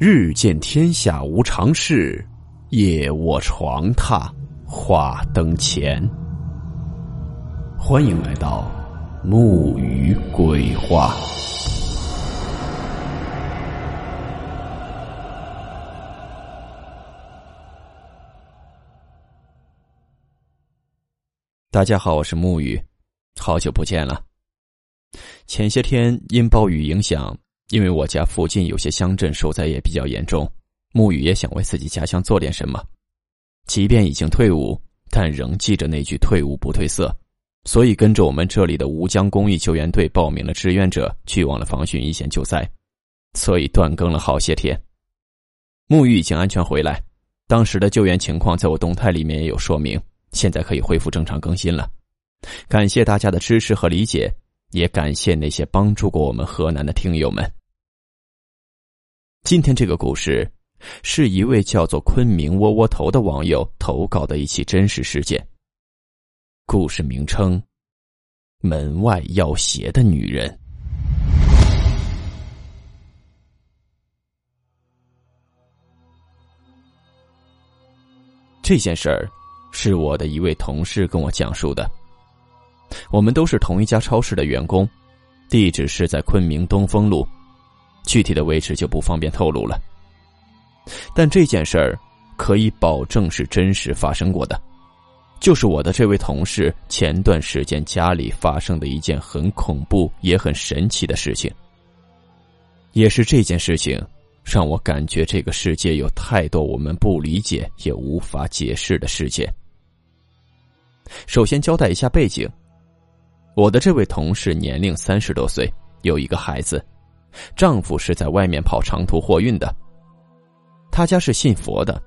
日见天下无常事，夜卧床榻话灯前。欢迎来到木鱼鬼话。大家好，我是木鱼，好久不见了。前些天因暴雨影响。因为我家附近有些乡镇受灾也比较严重，沐雨也想为自己家乡做点什么。即便已经退伍，但仍记着那句“退伍不褪色”，所以跟着我们这里的吴江公益救援队报名了志愿者，去往了防汛一线救灾。所以断更了好些天。沐浴已经安全回来，当时的救援情况在我动态里面也有说明，现在可以恢复正常更新了。感谢大家的支持和理解，也感谢那些帮助过我们河南的听友们。今天这个故事，是一位叫做昆明窝窝头的网友投稿的一起真实事件。故事名称：门外要鞋的女人。这件事儿，是我的一位同事跟我讲述的。我们都是同一家超市的员工，地址是在昆明东风路。具体的位置就不方便透露了，但这件事儿可以保证是真实发生过的，就是我的这位同事前段时间家里发生的一件很恐怖也很神奇的事情。也是这件事情，让我感觉这个世界有太多我们不理解也无法解释的事件。首先交代一下背景，我的这位同事年龄三十多岁，有一个孩子。丈夫是在外面跑长途货运的。他家是信佛的，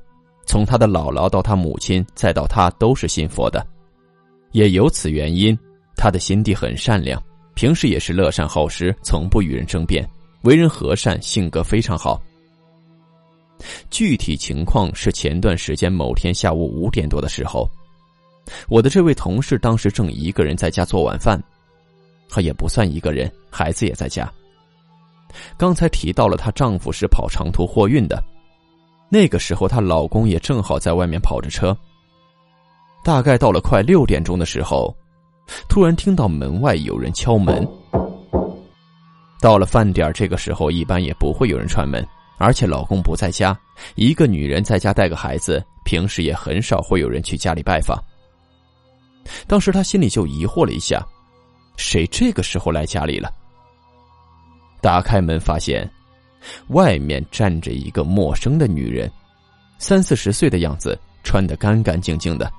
从他的姥姥到他母亲再到他都是信佛的，也由此原因，他的心地很善良，平时也是乐善好施，从不与人争辩，为人和善，性格非常好。具体情况是前段时间某天下午五点多的时候，我的这位同事当时正一个人在家做晚饭，他也不算一个人，孩子也在家。刚才提到了她丈夫是跑长途货运的，那个时候她老公也正好在外面跑着车。大概到了快六点钟的时候，突然听到门外有人敲门。到了饭点这个时候一般也不会有人串门，而且老公不在家，一个女人在家带个孩子，平时也很少会有人去家里拜访。当时她心里就疑惑了一下，谁这个时候来家里了？打开门，发现外面站着一个陌生的女人，三四十岁的样子，穿得干干净净的。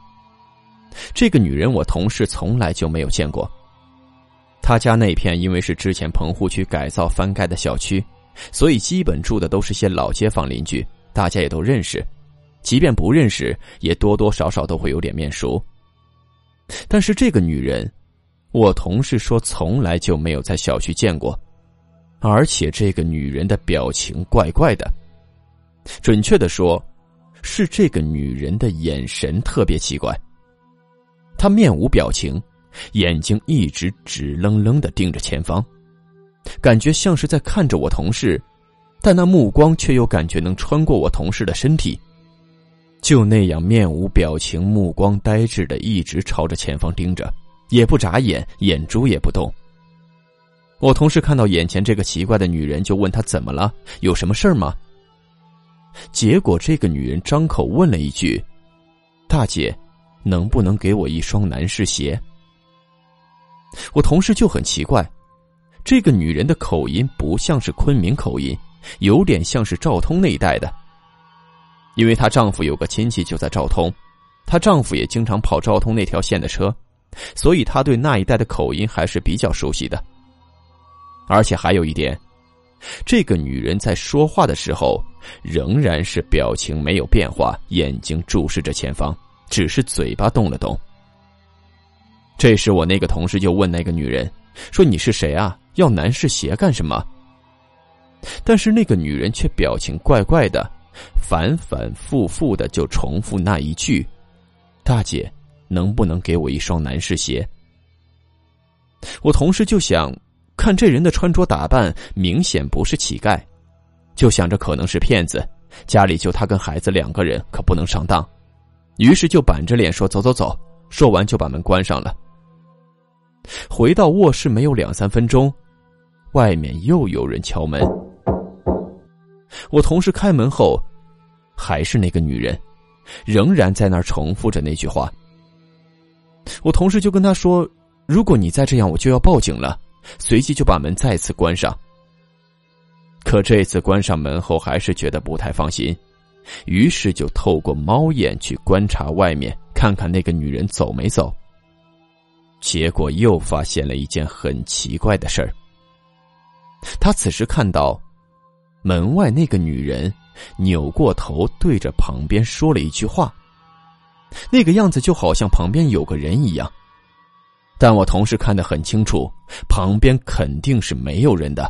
这个女人，我同事从来就没有见过。他家那片因为是之前棚户区改造翻盖的小区，所以基本住的都是些老街坊邻居，大家也都认识。即便不认识，也多多少少都会有点面熟。但是这个女人，我同事说从来就没有在小区见过。而且这个女人的表情怪怪的，准确的说，是这个女人的眼神特别奇怪。她面无表情，眼睛一直直愣愣的盯着前方，感觉像是在看着我同事，但那目光却又感觉能穿过我同事的身体。就那样面无表情、目光呆滞的一直朝着前方盯着，也不眨眼，眼珠也不动。我同事看到眼前这个奇怪的女人，就问她怎么了，有什么事儿吗？结果这个女人张口问了一句：“大姐，能不能给我一双男士鞋？”我同事就很奇怪，这个女人的口音不像是昆明口音，有点像是昭通那一带的。因为她丈夫有个亲戚就在昭通，她丈夫也经常跑昭通那条线的车，所以她对那一带的口音还是比较熟悉的。而且还有一点，这个女人在说话的时候，仍然是表情没有变化，眼睛注视着前方，只是嘴巴动了动。这时，我那个同事就问那个女人：“说你是谁啊？要男士鞋干什么？”但是那个女人却表情怪怪的，反反复复的就重复那一句：“大姐，能不能给我一双男士鞋？”我同事就想。看这人的穿着打扮，明显不是乞丐，就想着可能是骗子，家里就他跟孩子两个人，可不能上当，于是就板着脸说：“走走走。”说完就把门关上了。回到卧室没有两三分钟，外面又有人敲门。我同事开门后，还是那个女人，仍然在那儿重复着那句话。我同事就跟他说：“如果你再这样，我就要报警了。”随即就把门再次关上。可这次关上门后，还是觉得不太放心，于是就透过猫眼去观察外面，看看那个女人走没走。结果又发现了一件很奇怪的事儿。他此时看到，门外那个女人扭过头，对着旁边说了一句话。那个样子就好像旁边有个人一样，但我同事看得很清楚，旁边肯定是没有人的，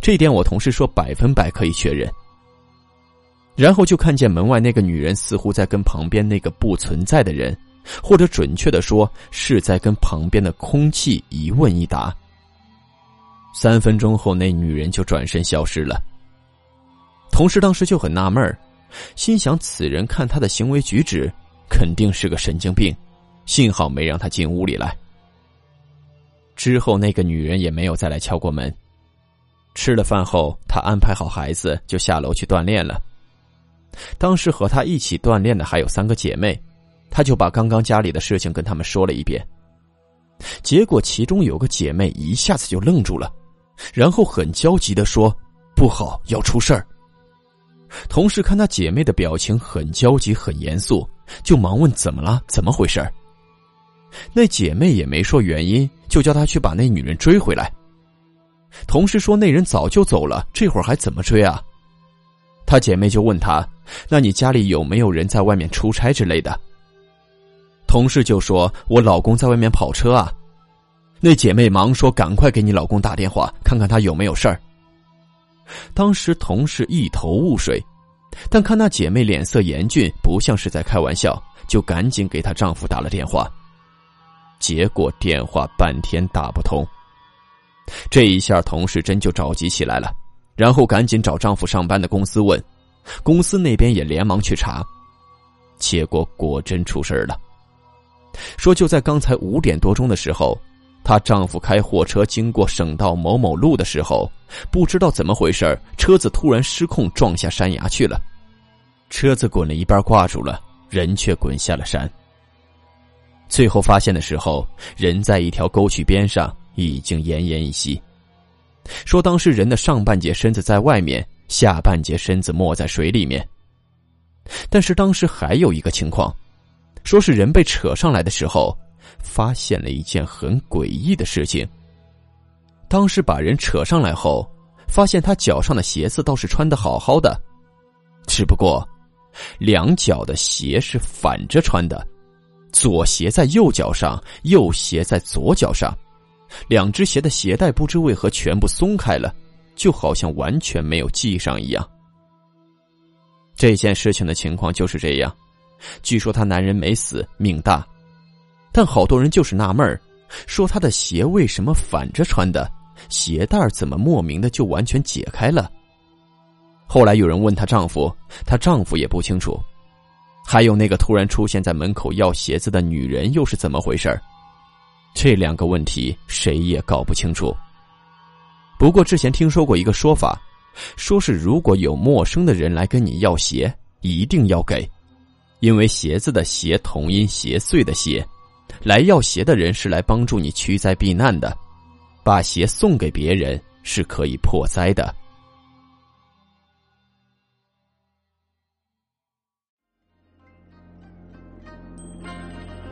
这一点我同事说百分百可以确认。然后就看见门外那个女人似乎在跟旁边那个不存在的人，或者准确的说是在跟旁边的空气一问一答。三分钟后，那女人就转身消失了。同事当时就很纳闷，心想此人看他的行为举止。肯定是个神经病，幸好没让他进屋里来。之后那个女人也没有再来敲过门。吃了饭后，他安排好孩子就下楼去锻炼了。当时和他一起锻炼的还有三个姐妹，他就把刚刚家里的事情跟他们说了一遍。结果其中有个姐妹一下子就愣住了，然后很焦急的说：“不好，要出事儿。”同事看他姐妹的表情很焦急、很严肃，就忙问：“怎么了？怎么回事？”那姐妹也没说原因，就叫他去把那女人追回来。同事说：“那人早就走了，这会儿还怎么追啊？”他姐妹就问他：“那你家里有没有人在外面出差之类的？”同事就说：“我老公在外面跑车啊。”那姐妹忙说：“赶快给你老公打电话，看看他有没有事儿。”当时同事一头雾水，但看那姐妹脸色严峻，不像是在开玩笑，就赶紧给她丈夫打了电话。结果电话半天打不通。这一下，同事真就着急起来了，然后赶紧找丈夫上班的公司问，公司那边也连忙去查，结果果真出事了。说就在刚才五点多钟的时候。她丈夫开货车经过省道某某路的时候，不知道怎么回事车子突然失控撞下山崖去了，车子滚了一半挂住了，人却滚下了山。最后发现的时候，人在一条沟渠边上，已经奄奄一息。说当时人的上半截身子在外面，下半截身子没在水里面。但是当时还有一个情况，说是人被扯上来的时候。发现了一件很诡异的事情。当时把人扯上来后，发现他脚上的鞋子倒是穿的好好的，只不过两脚的鞋是反着穿的，左鞋在右脚上，右鞋在左脚上，两只鞋的鞋带不知为何全部松开了，就好像完全没有系上一样。这件事情的情况就是这样，据说他男人没死，命大。但好多人就是纳闷，说她的鞋为什么反着穿的，鞋带怎么莫名的就完全解开了？后来有人问她丈夫，她丈夫也不清楚。还有那个突然出现在门口要鞋子的女人又是怎么回事这两个问题谁也搞不清楚。不过之前听说过一个说法，说是如果有陌生的人来跟你要鞋，一定要给，因为鞋子的鞋同音鞋碎的鞋。来要鞋的人是来帮助你驱灾避难的，把鞋送给别人是可以破灾的。